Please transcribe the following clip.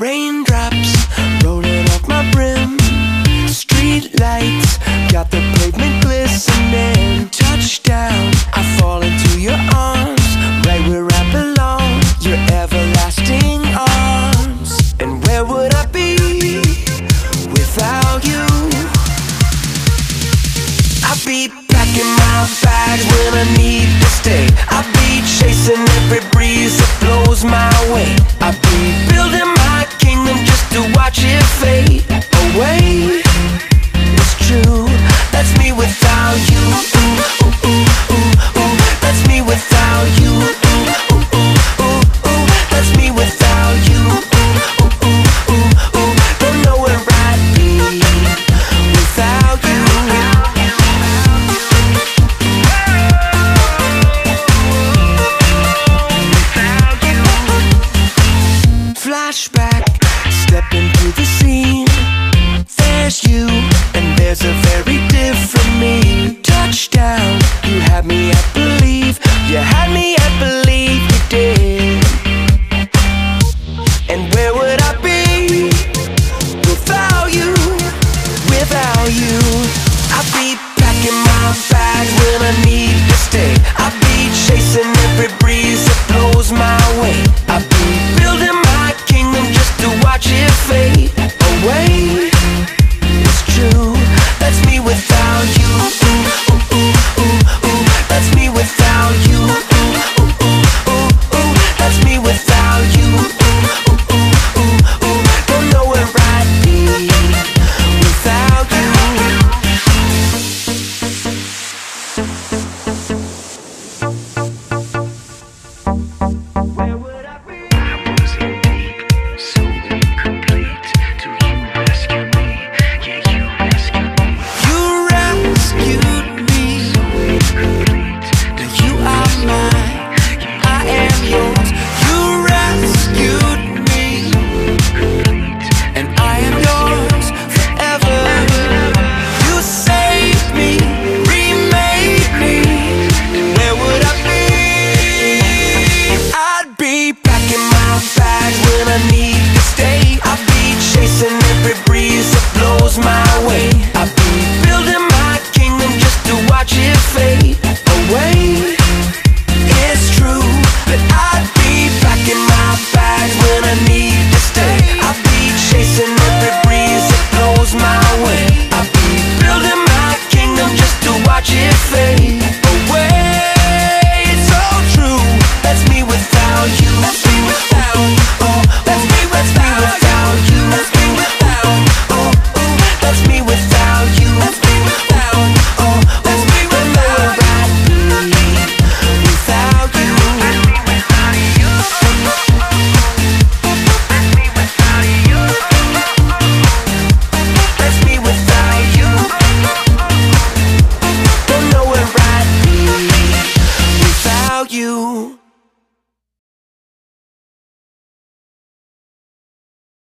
Raindrops rolling off my brim. Street lights got the pavement glistening. Touchdown, I fall into your arms. Right where I belong, your everlasting arms. And where would I be without you? I'd be packing my bags when I need to stay. I'd be chasing every breeze that blows my way. I'd be building to watch it fade away. And where would I be without you, without you? I'd be packing my bags when I need you.